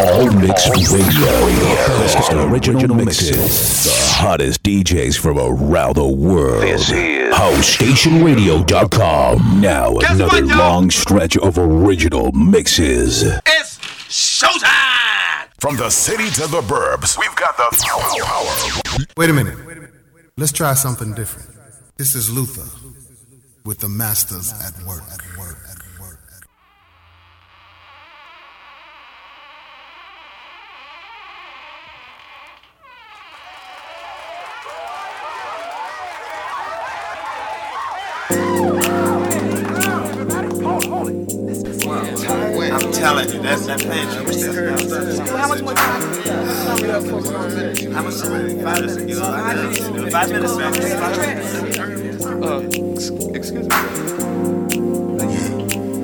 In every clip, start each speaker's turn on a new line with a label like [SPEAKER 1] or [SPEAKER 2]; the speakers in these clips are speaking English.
[SPEAKER 1] All Mix Radio. Best original mixes. The hottest DJs from around the world. This is HouseStationRadio.com. Now
[SPEAKER 2] Guess
[SPEAKER 1] another
[SPEAKER 2] what,
[SPEAKER 1] long stretch of original mixes.
[SPEAKER 2] It's showtime!
[SPEAKER 3] From the city to the burbs, we've got the power.
[SPEAKER 4] Wait a minute. Let's try something different. This is Luther with the Masters at Work. At work.
[SPEAKER 5] How much more time? How much time? Five minutes. Five minutes, man. Five minutes.
[SPEAKER 6] Uh, excuse me.
[SPEAKER 5] How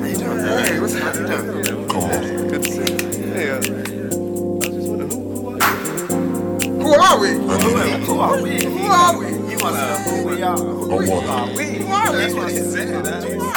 [SPEAKER 5] you doing? Hey, what's up? How you doing?
[SPEAKER 3] Come on.
[SPEAKER 6] Good to see you. Hey, uh, I was just wondering who, who are you?
[SPEAKER 5] Who are we? Who are we? Who are we? You wanna who we are? Who are we? Who are we? That's what he said.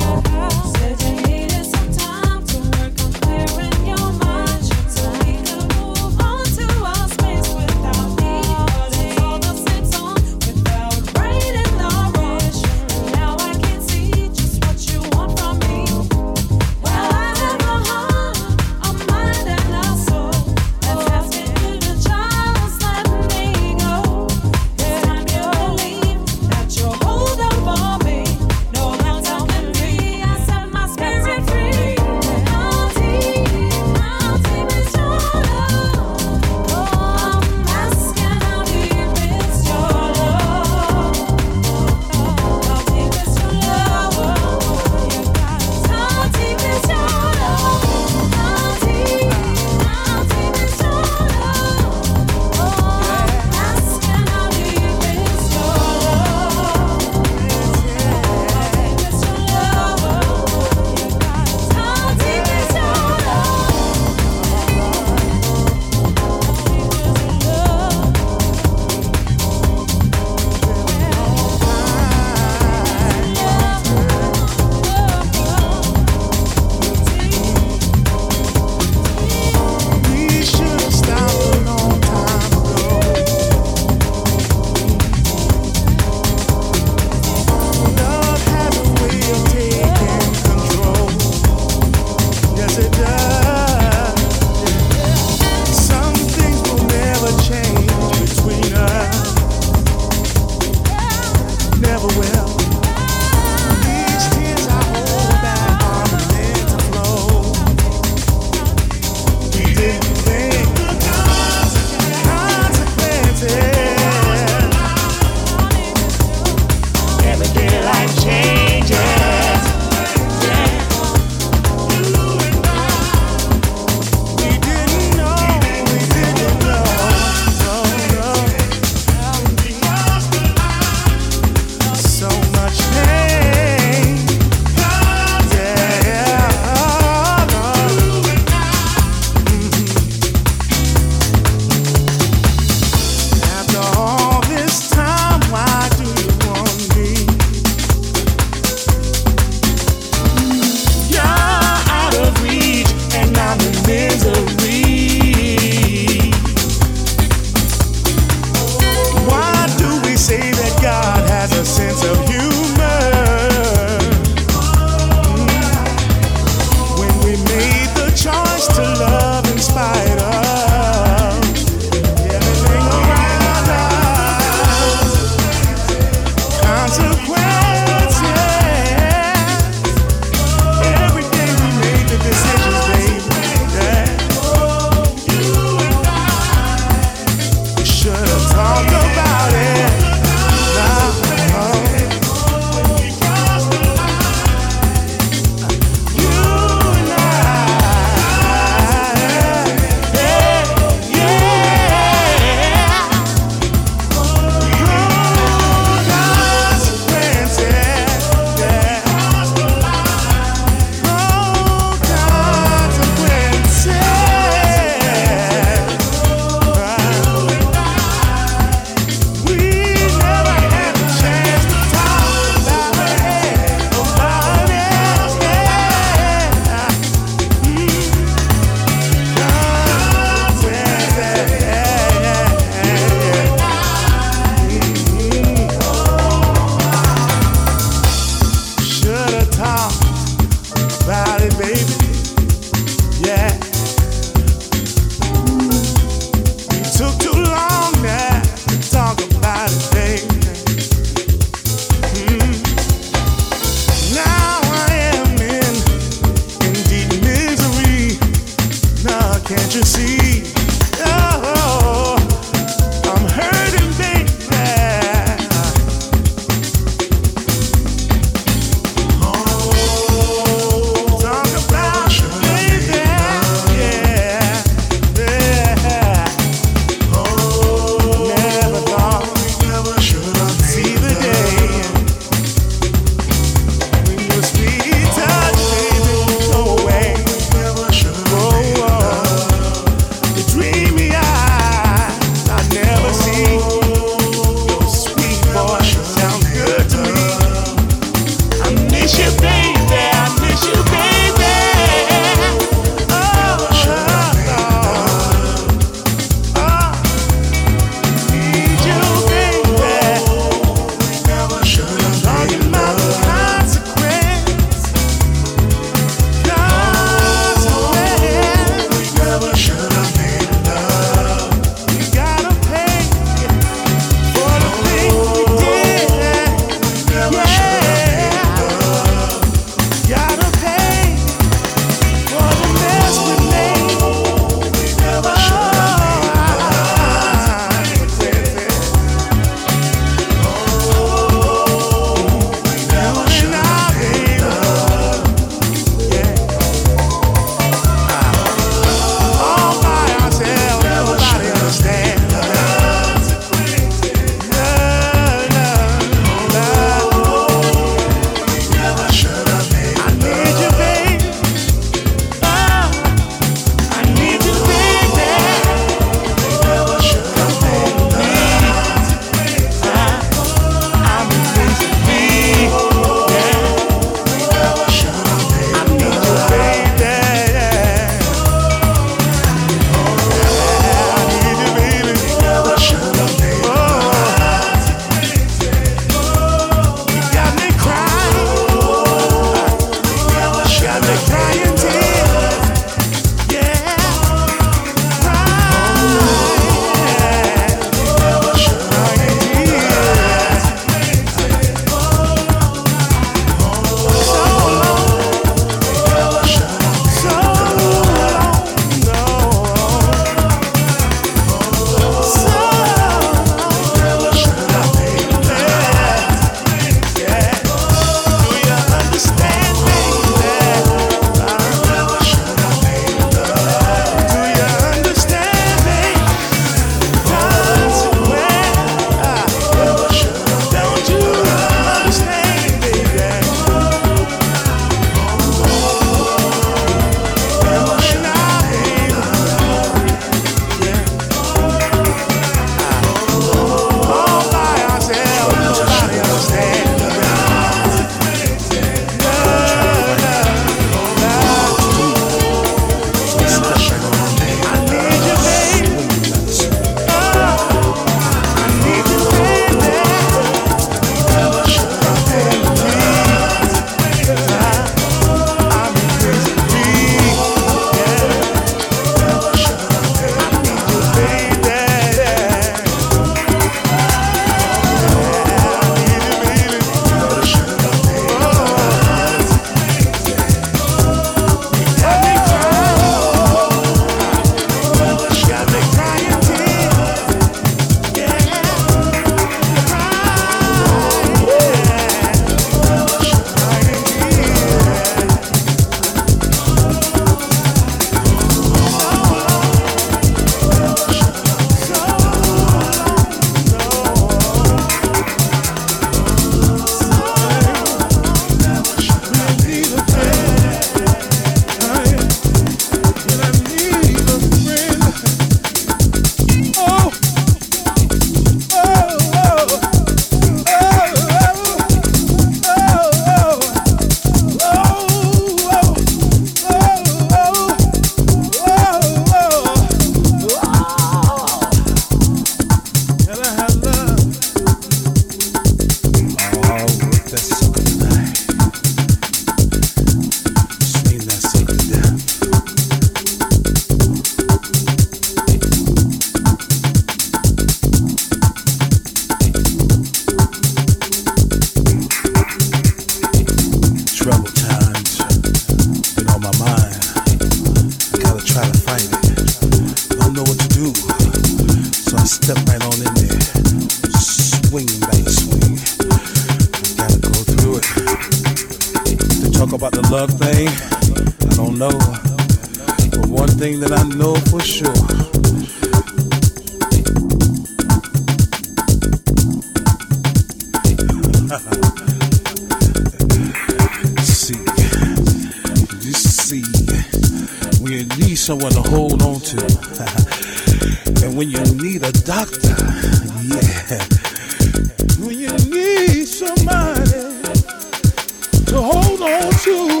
[SPEAKER 7] to hold on to.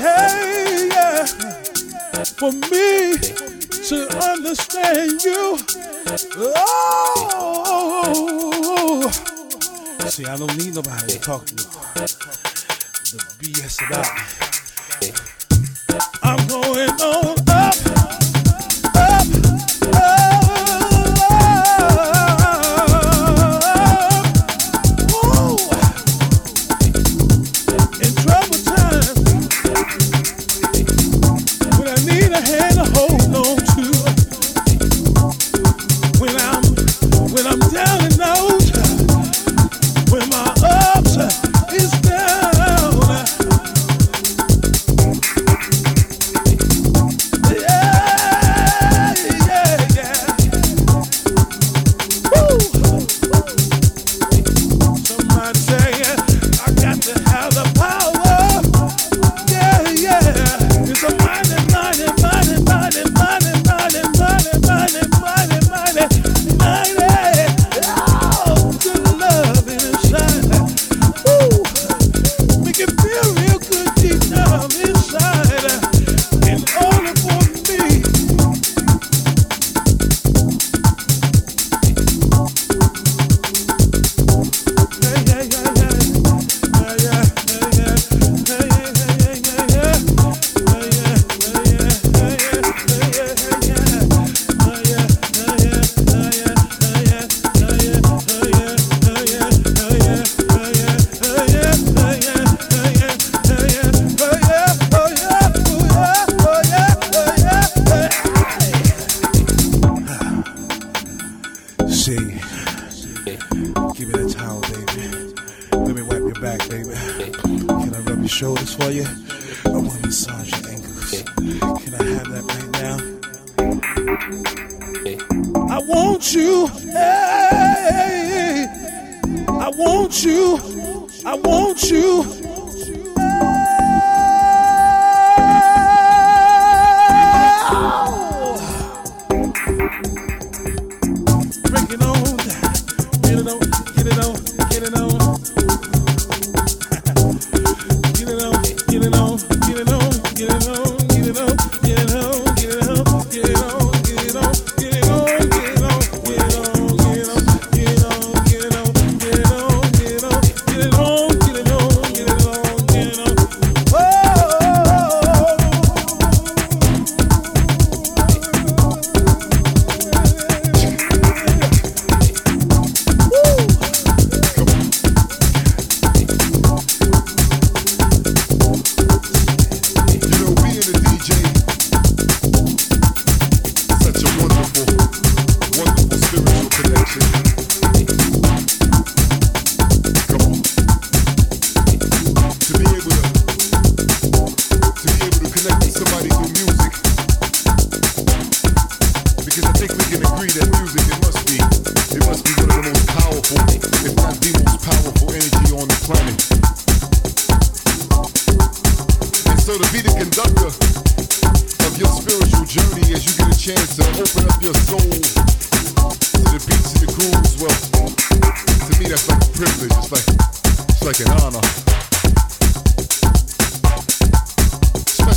[SPEAKER 7] Hey, yeah. For me to understand you. Oh. See, I don't need nobody to talk to. The BS about me. I'm going on.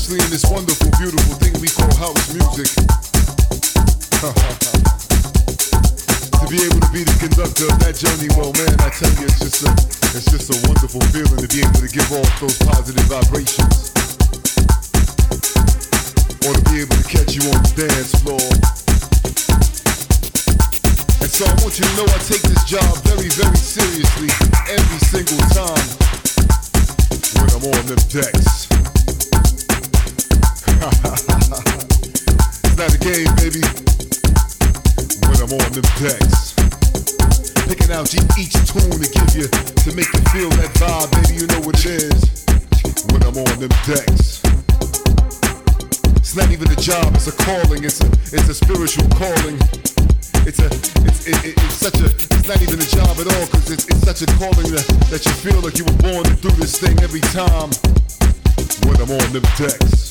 [SPEAKER 7] Honestly, in
[SPEAKER 3] this wonderful, beautiful thing we call house music, to be able to be the conductor of that journey, well, man, I tell you, it's just a, it's just a wonderful feeling to be able to give off those positive vibrations, or to be able to catch you on the dance floor. And so I want you to know I take this job very, very seriously every single time when I'm on them decks it's not a game, baby. When I'm on them decks, picking out each tune to give you to make you feel that vibe, baby. You know what it is. When I'm on them decks. It's not even a job, it's a calling, it's a, it's a spiritual calling. It's a, it's, it, it's such a, it's not even a job at it's, it's such a calling that, that you feel like you were born to do this thing every time when I'm on them decks.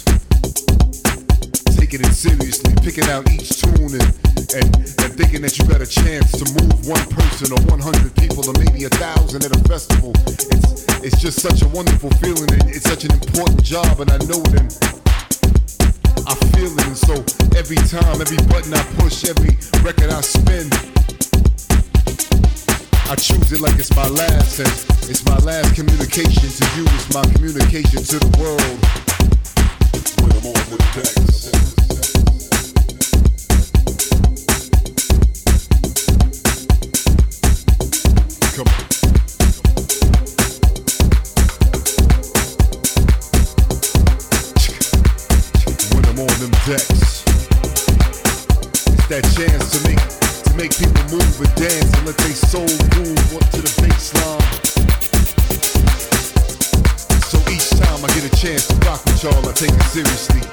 [SPEAKER 3] Taking it seriously, picking out each tune and, and, and thinking that you got a chance to move one person or 100 people or maybe a thousand at a festival. It's, it's just such a wonderful feeling and it's such an important job and I know it and I feel it. And so every time, every button I push, every record I spin, I choose it like it's my last. And it's my last communication to you, it's my communication to the world that chance to make to make people move and dance and let their soul take it seriously.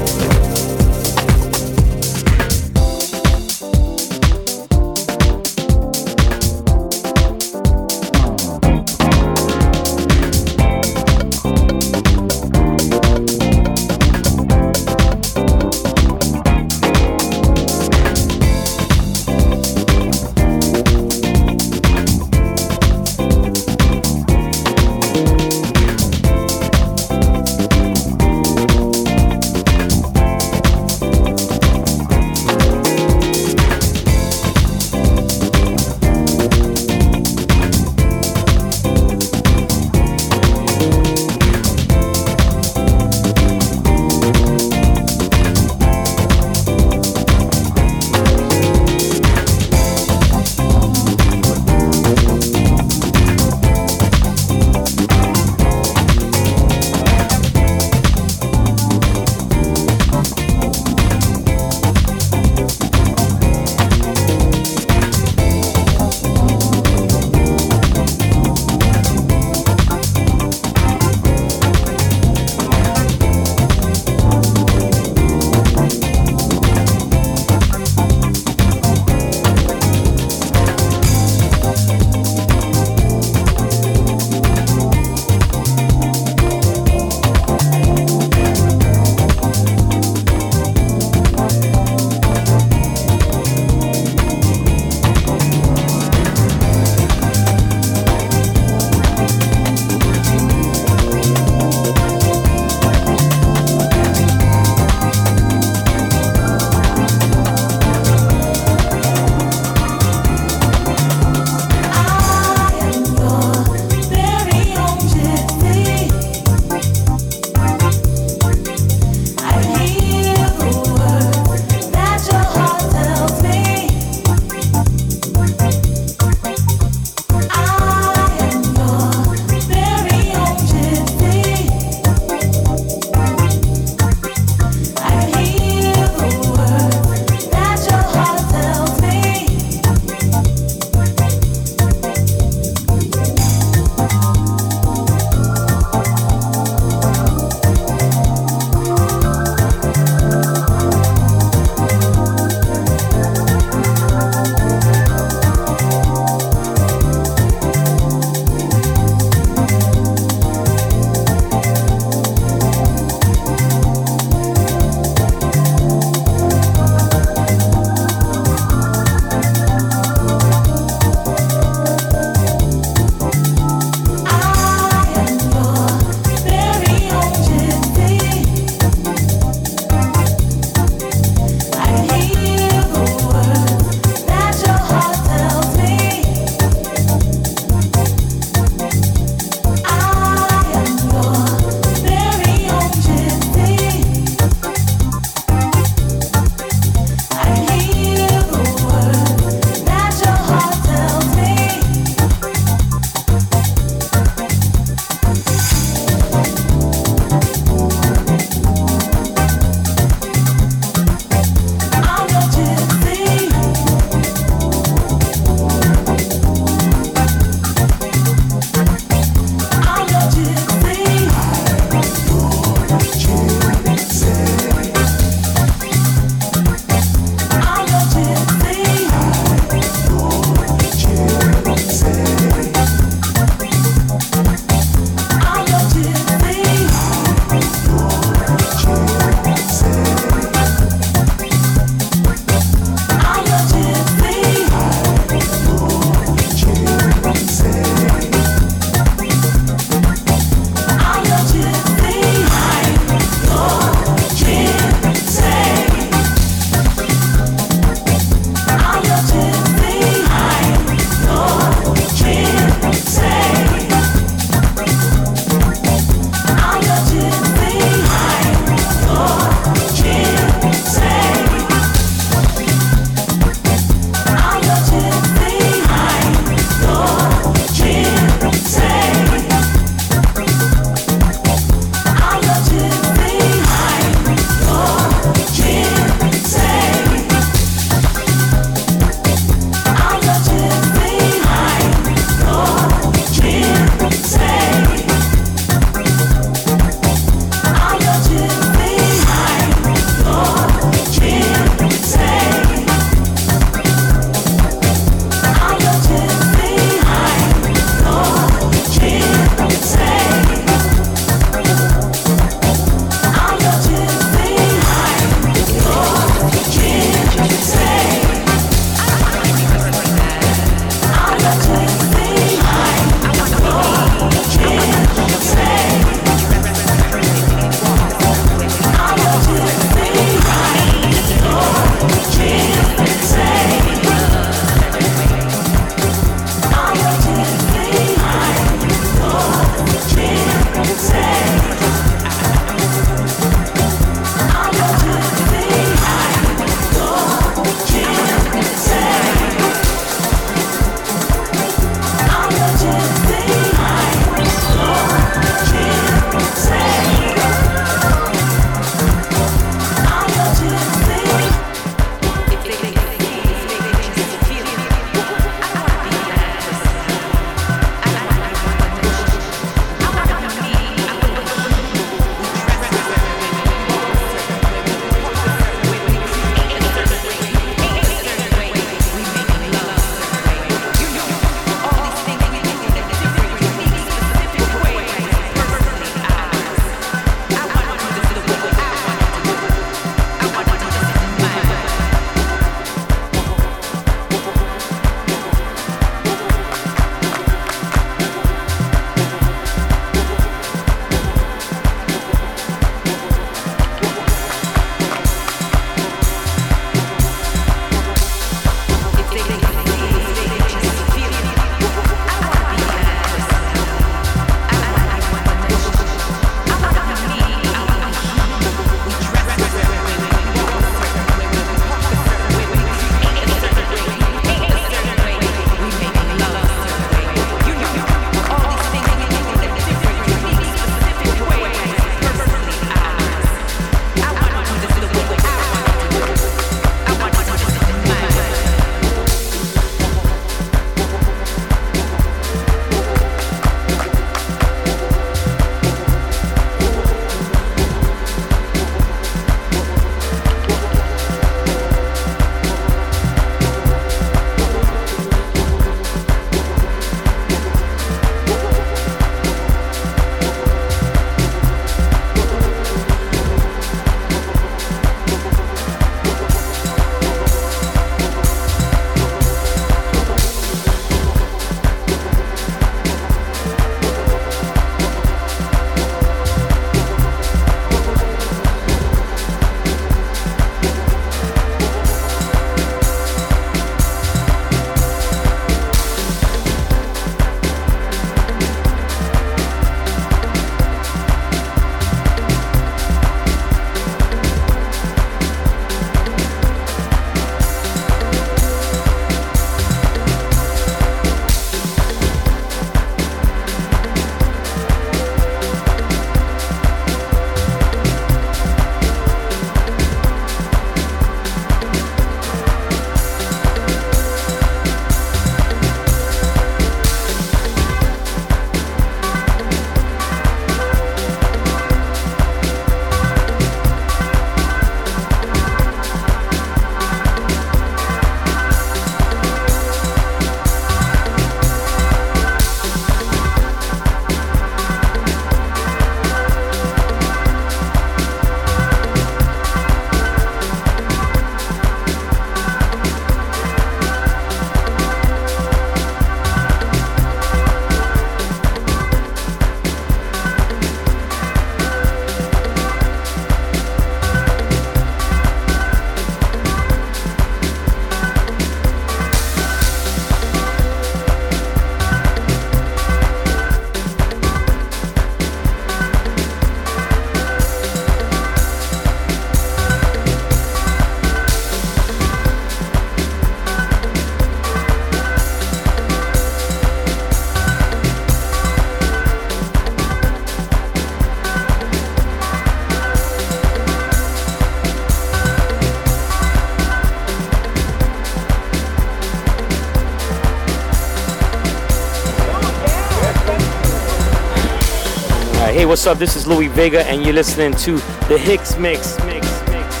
[SPEAKER 8] What's up? This is Louie Vega, and you're listening to the HixMix. Mix, Mix, Mix.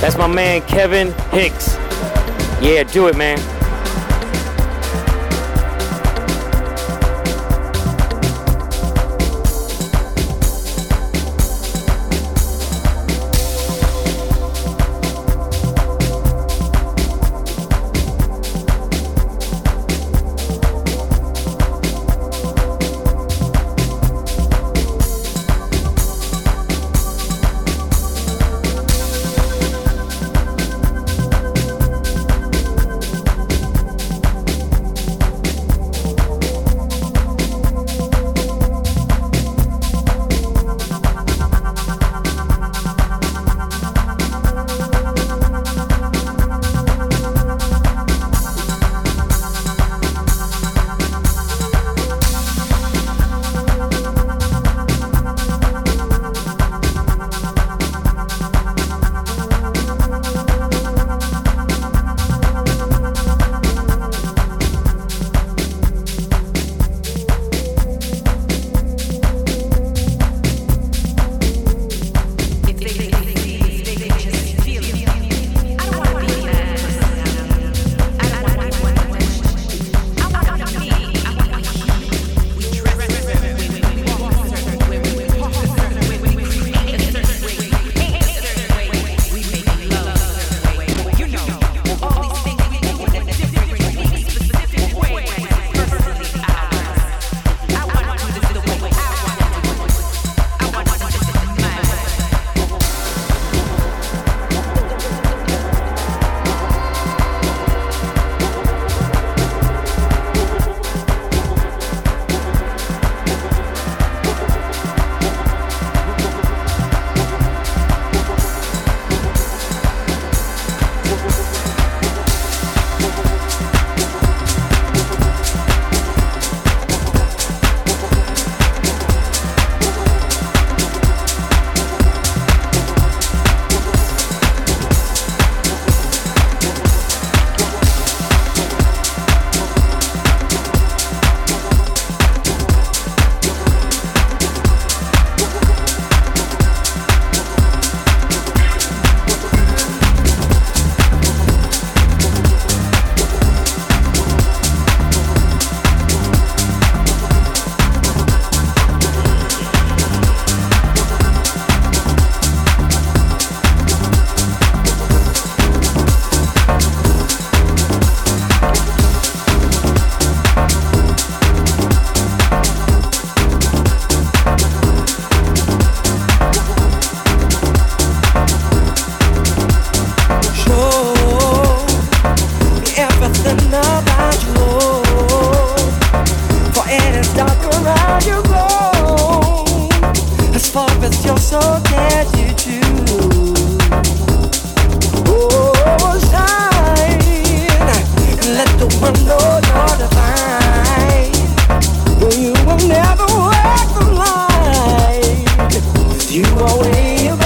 [SPEAKER 8] That's my man Kevin Hicks. Yeah, do it, man.
[SPEAKER 9] You will never walk the line. You are.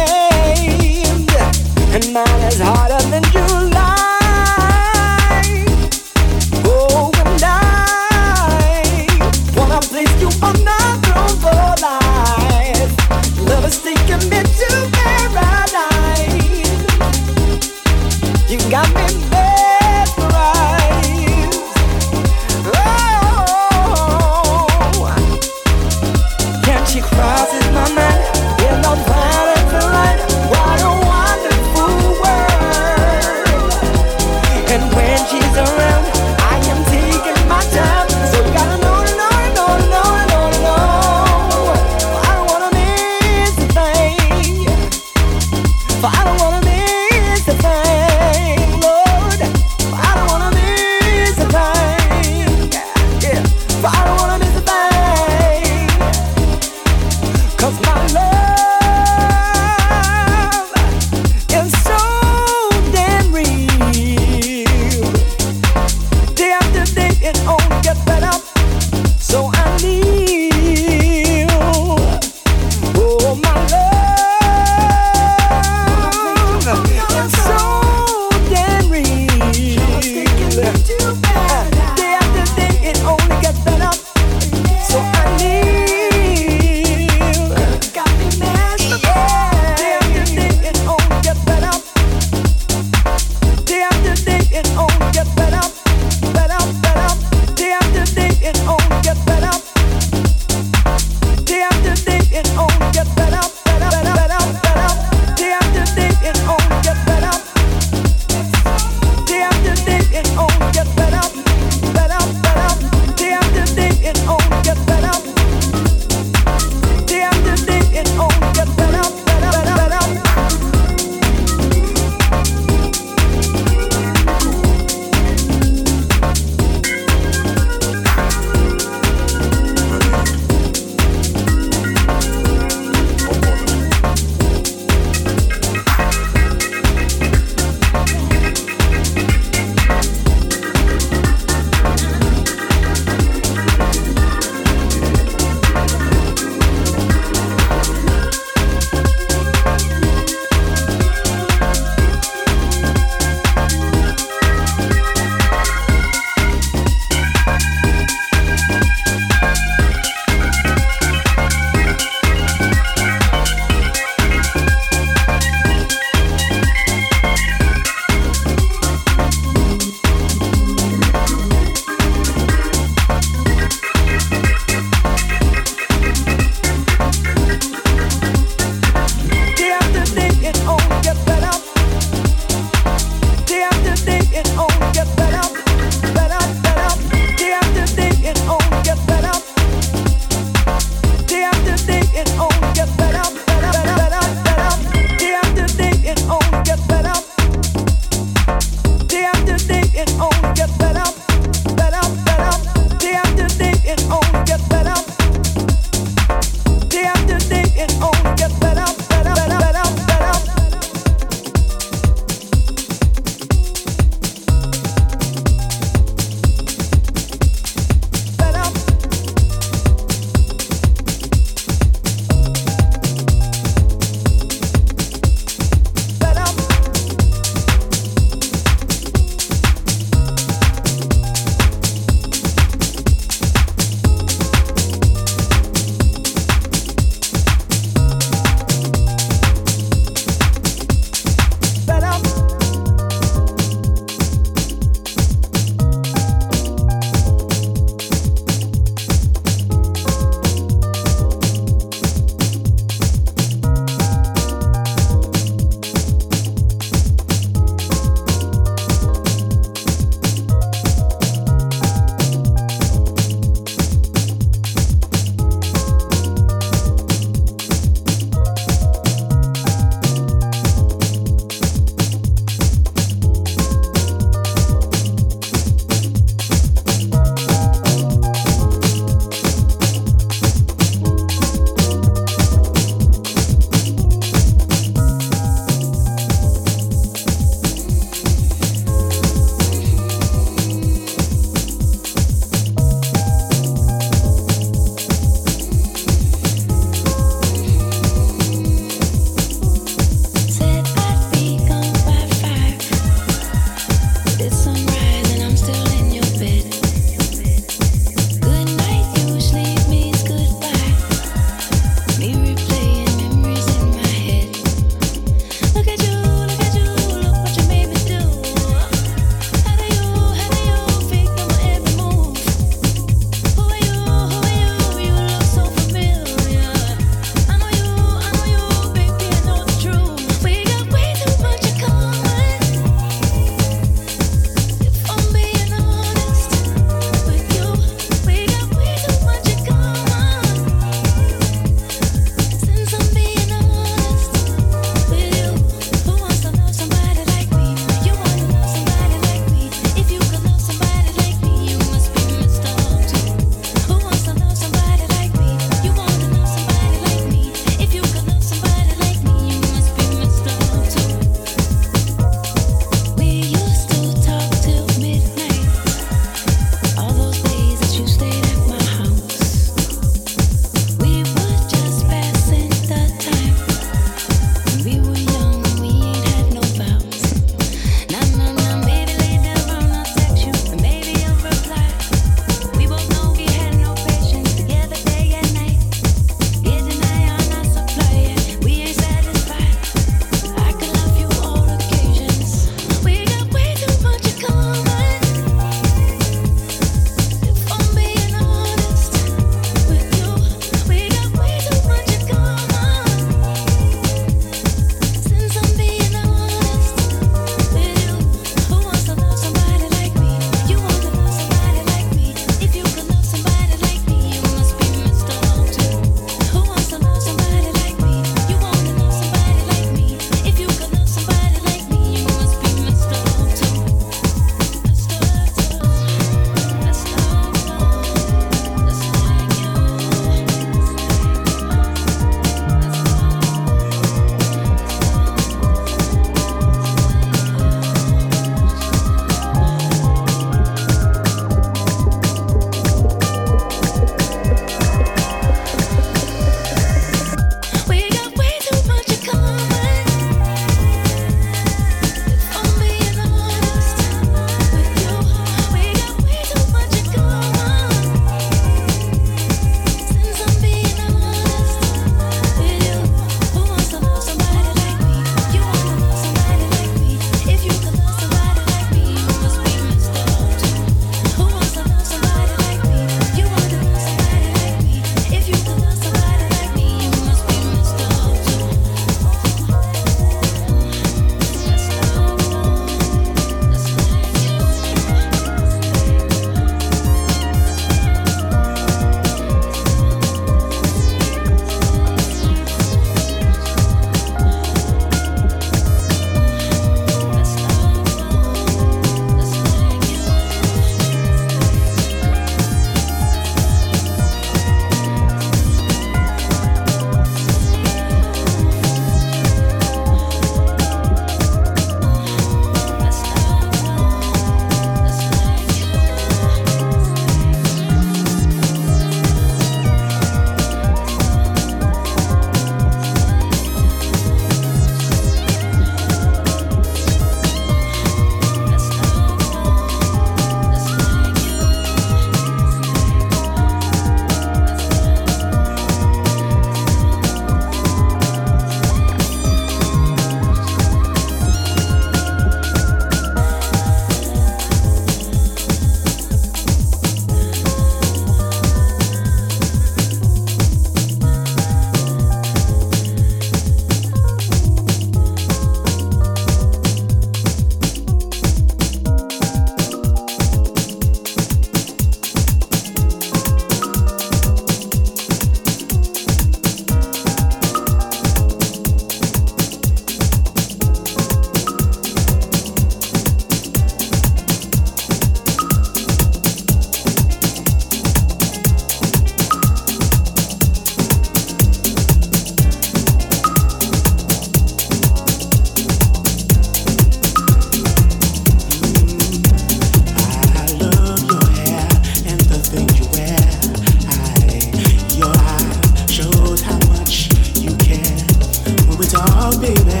[SPEAKER 9] I'll be there.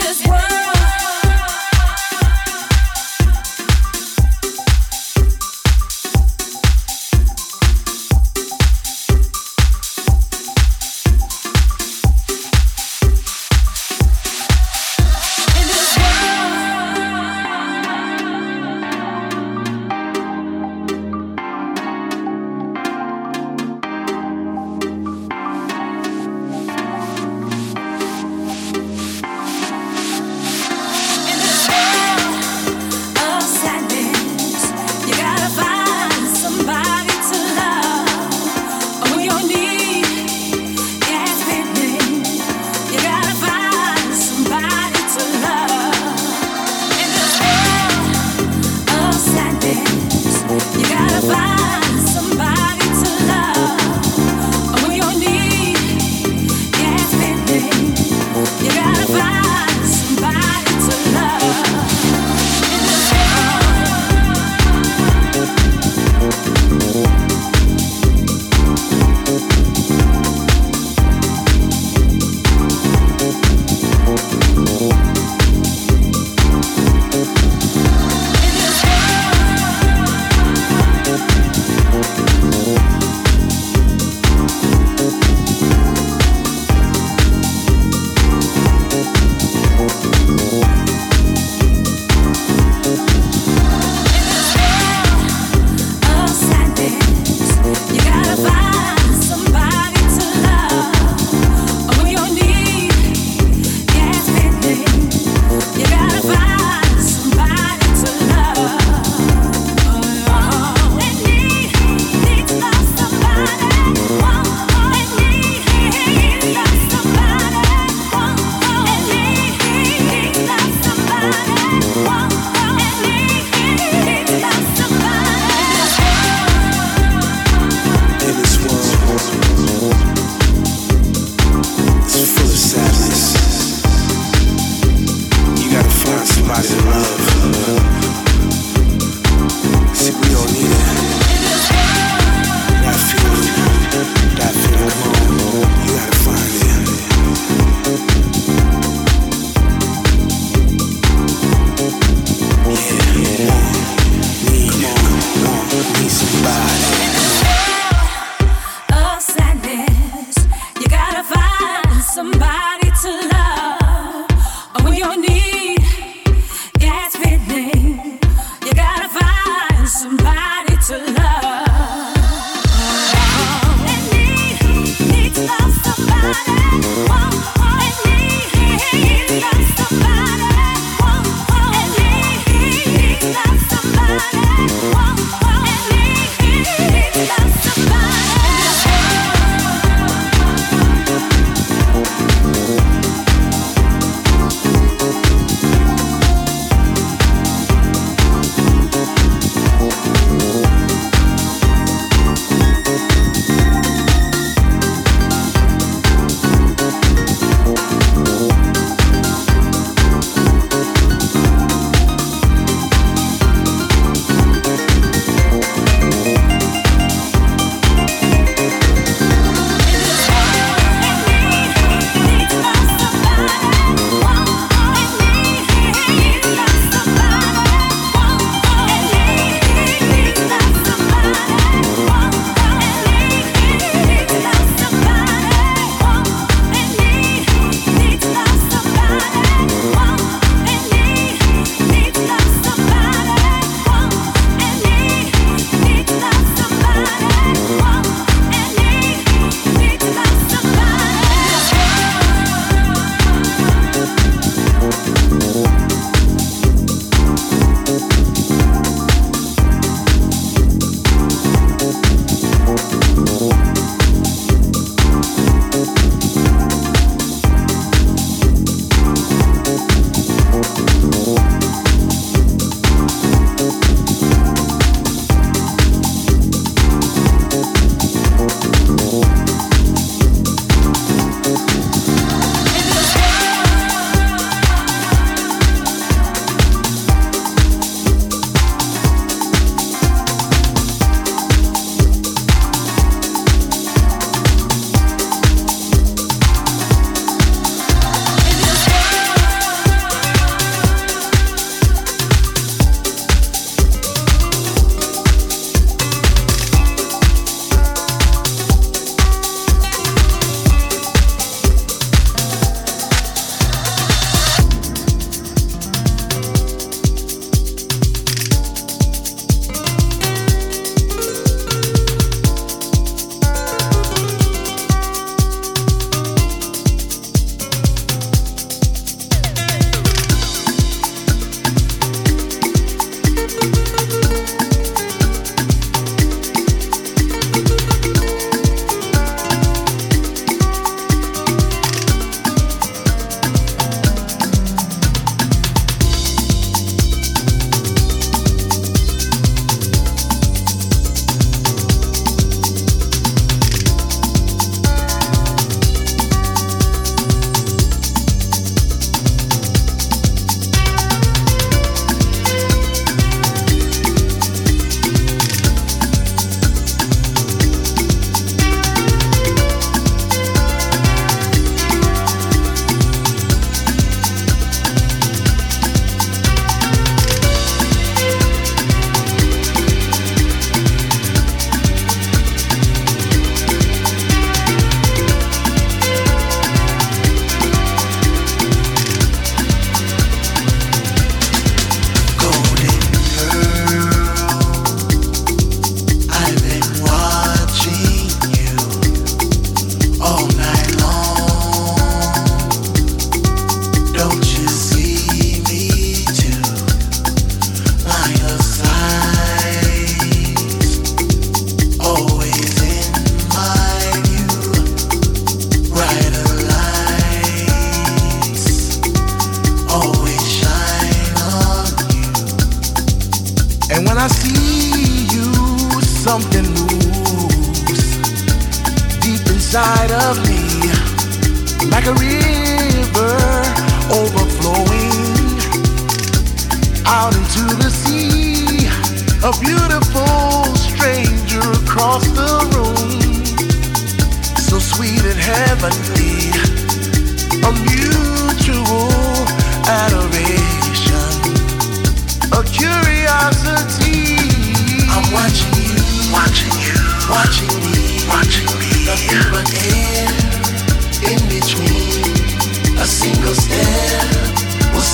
[SPEAKER 9] Somebody to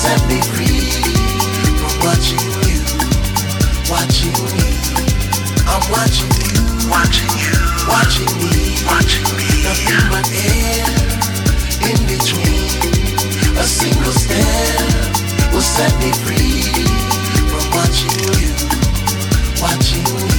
[SPEAKER 9] set me free from watching you, watching me. I'm watching you watching you watching me watch me there's a in between a single stare will set me free for watching you watching you,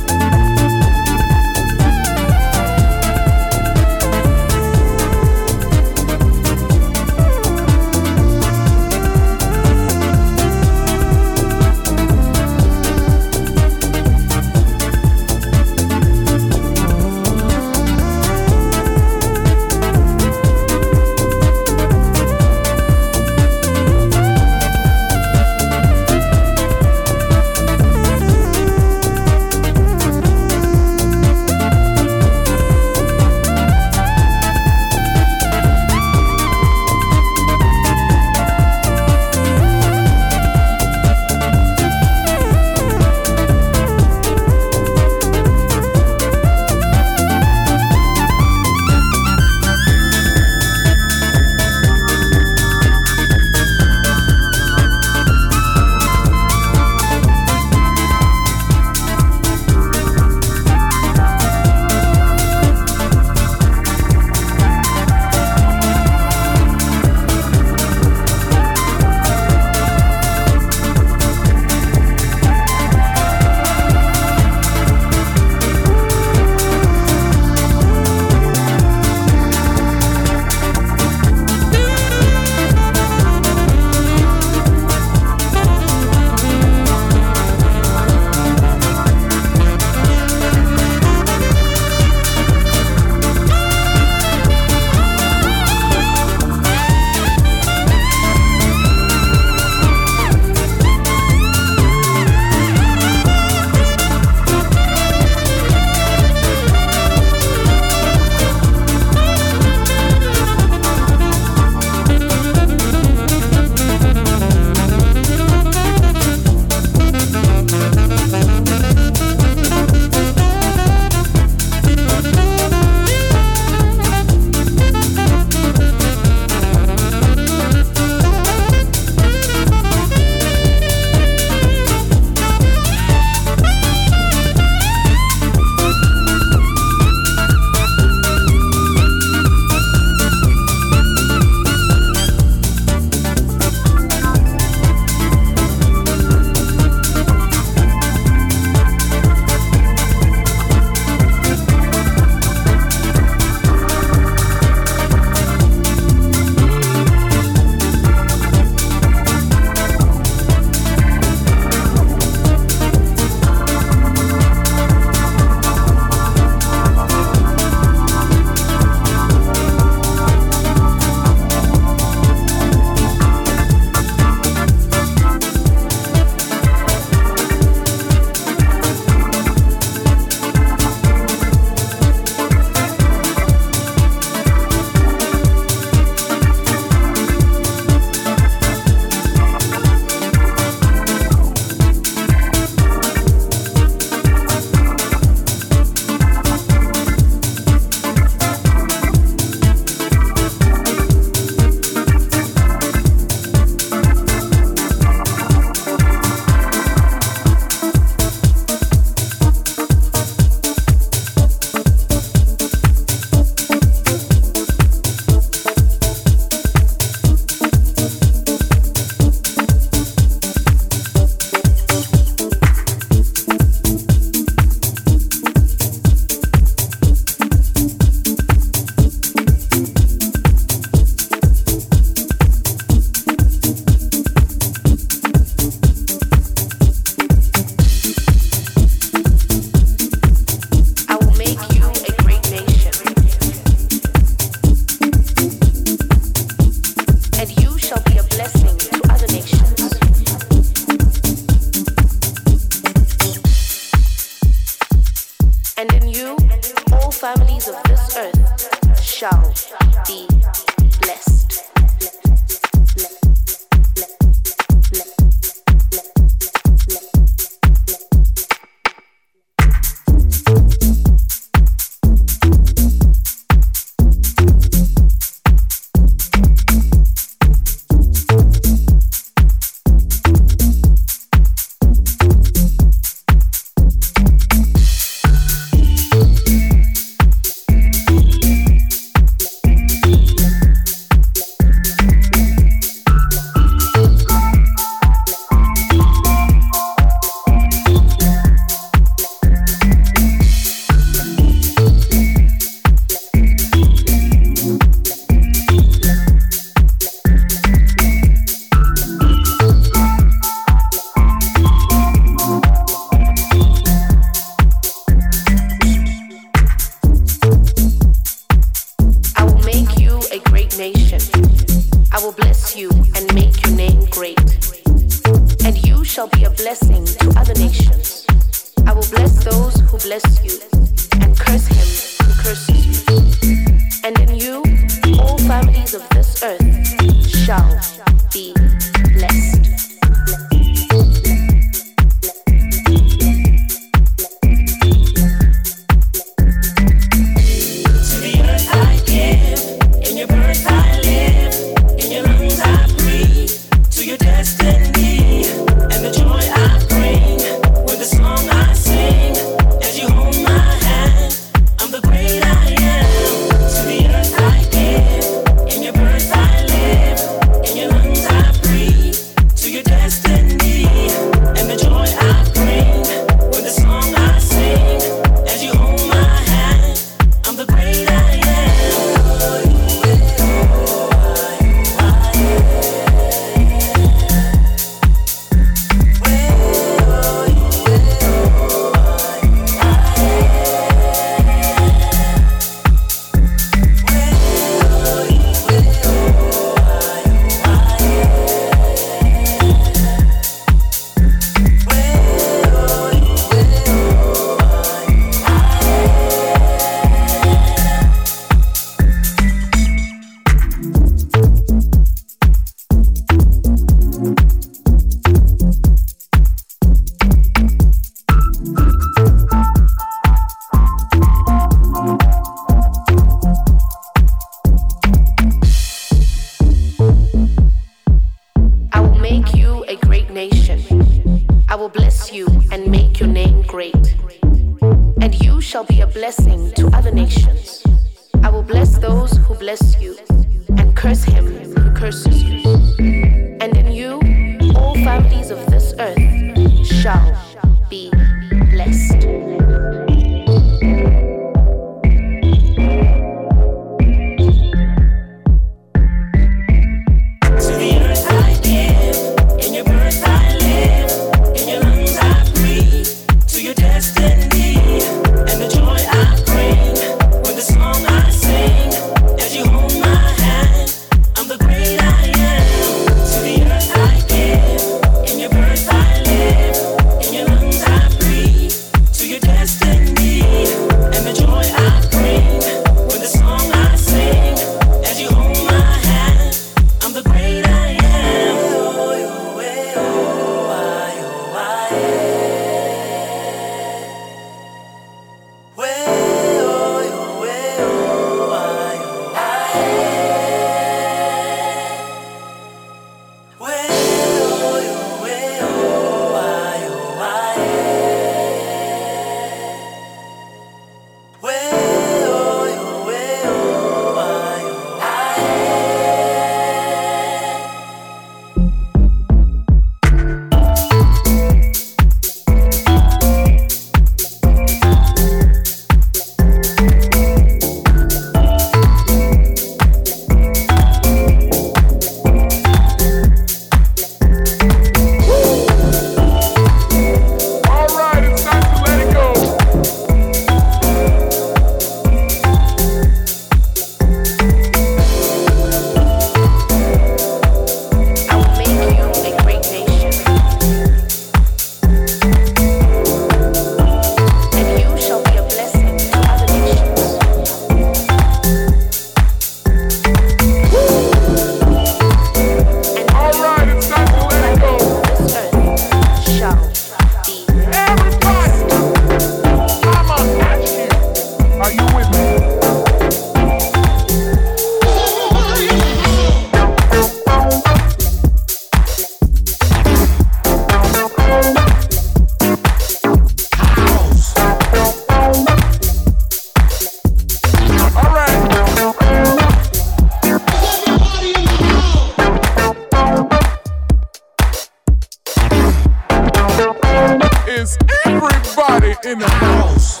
[SPEAKER 9] in
[SPEAKER 10] the house?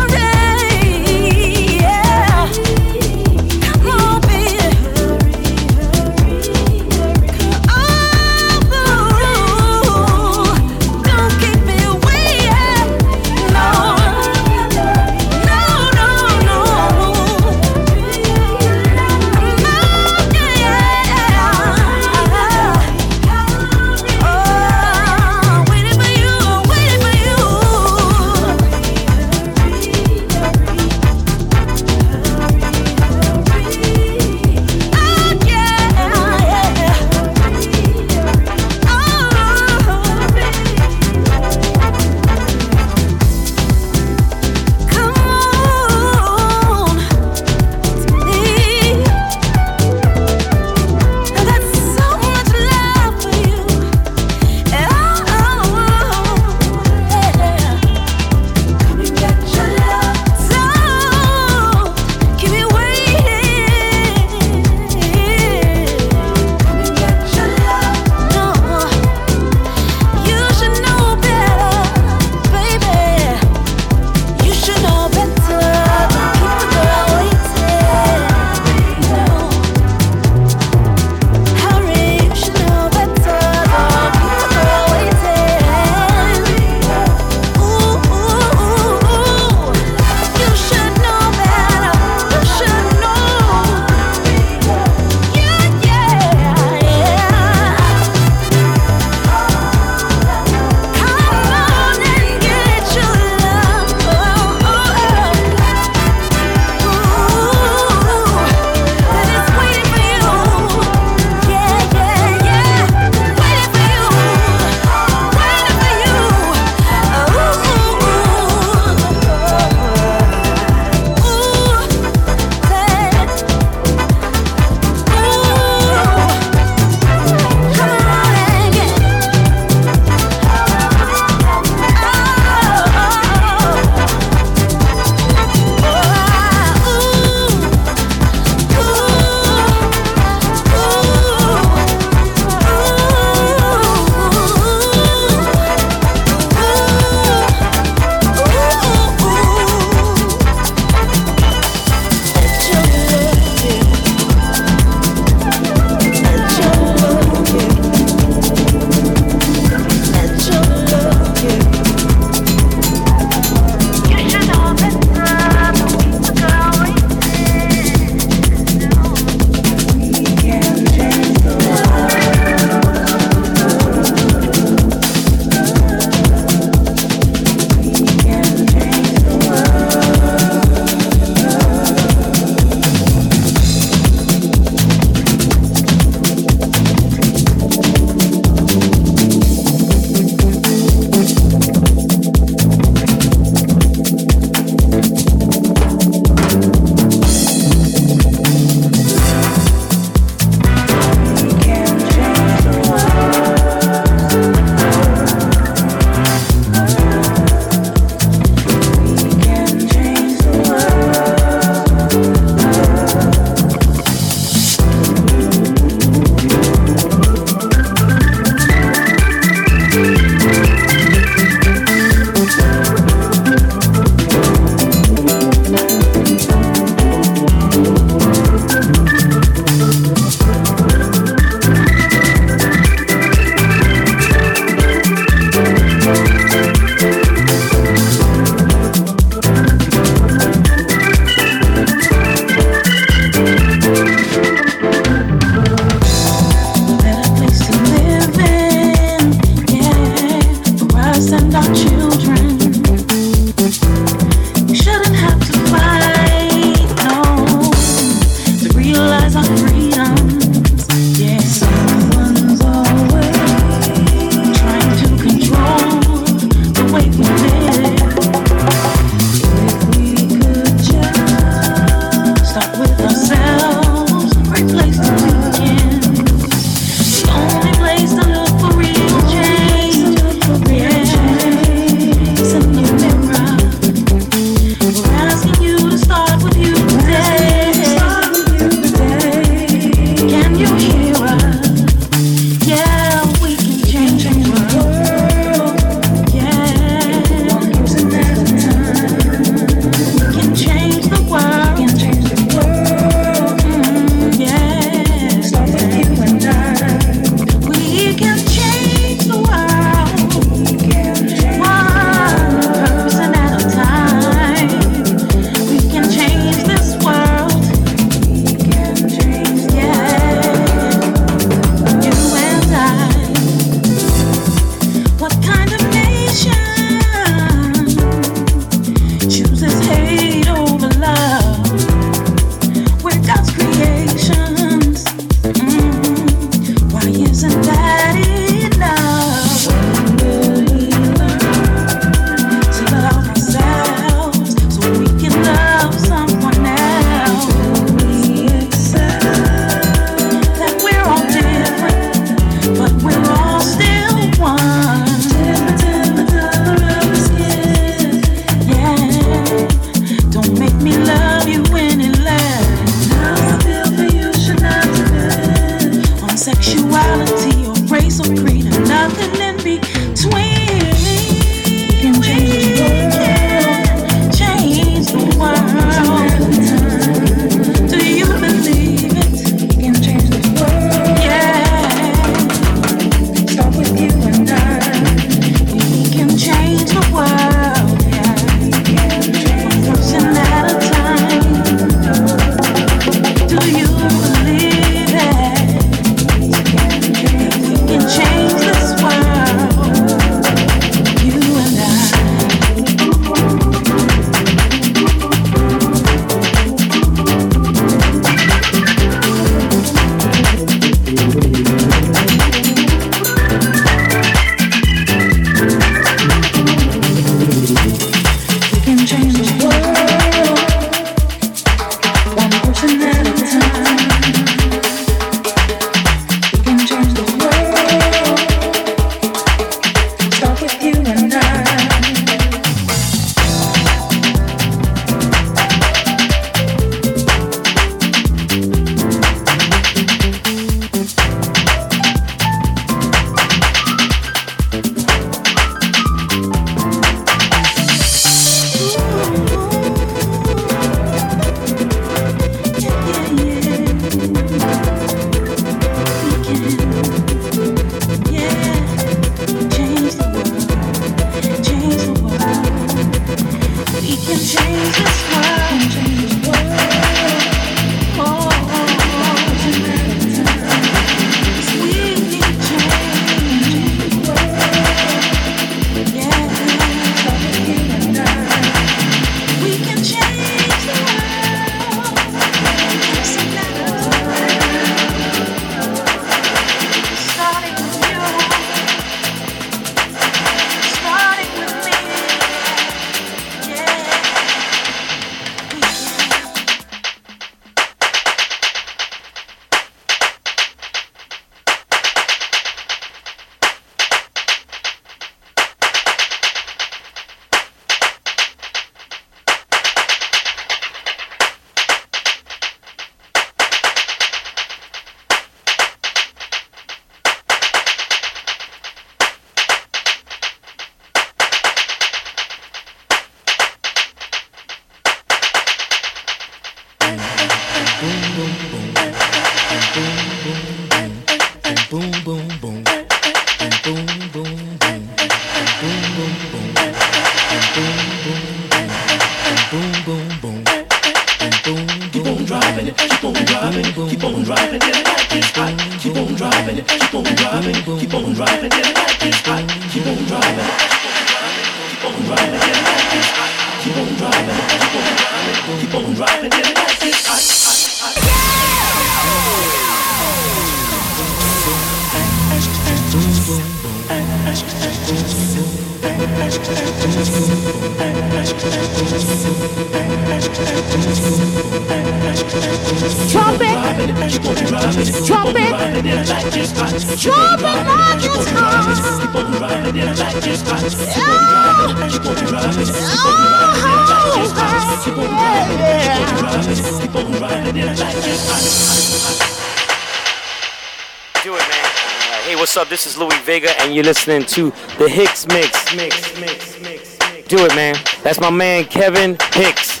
[SPEAKER 11] You're listening to the HixMix. Mix, mix, mix, mix. Do it, man. That's my man Kevin Hicks.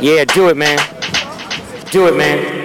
[SPEAKER 11] Yeah, do it, man. Do it, man.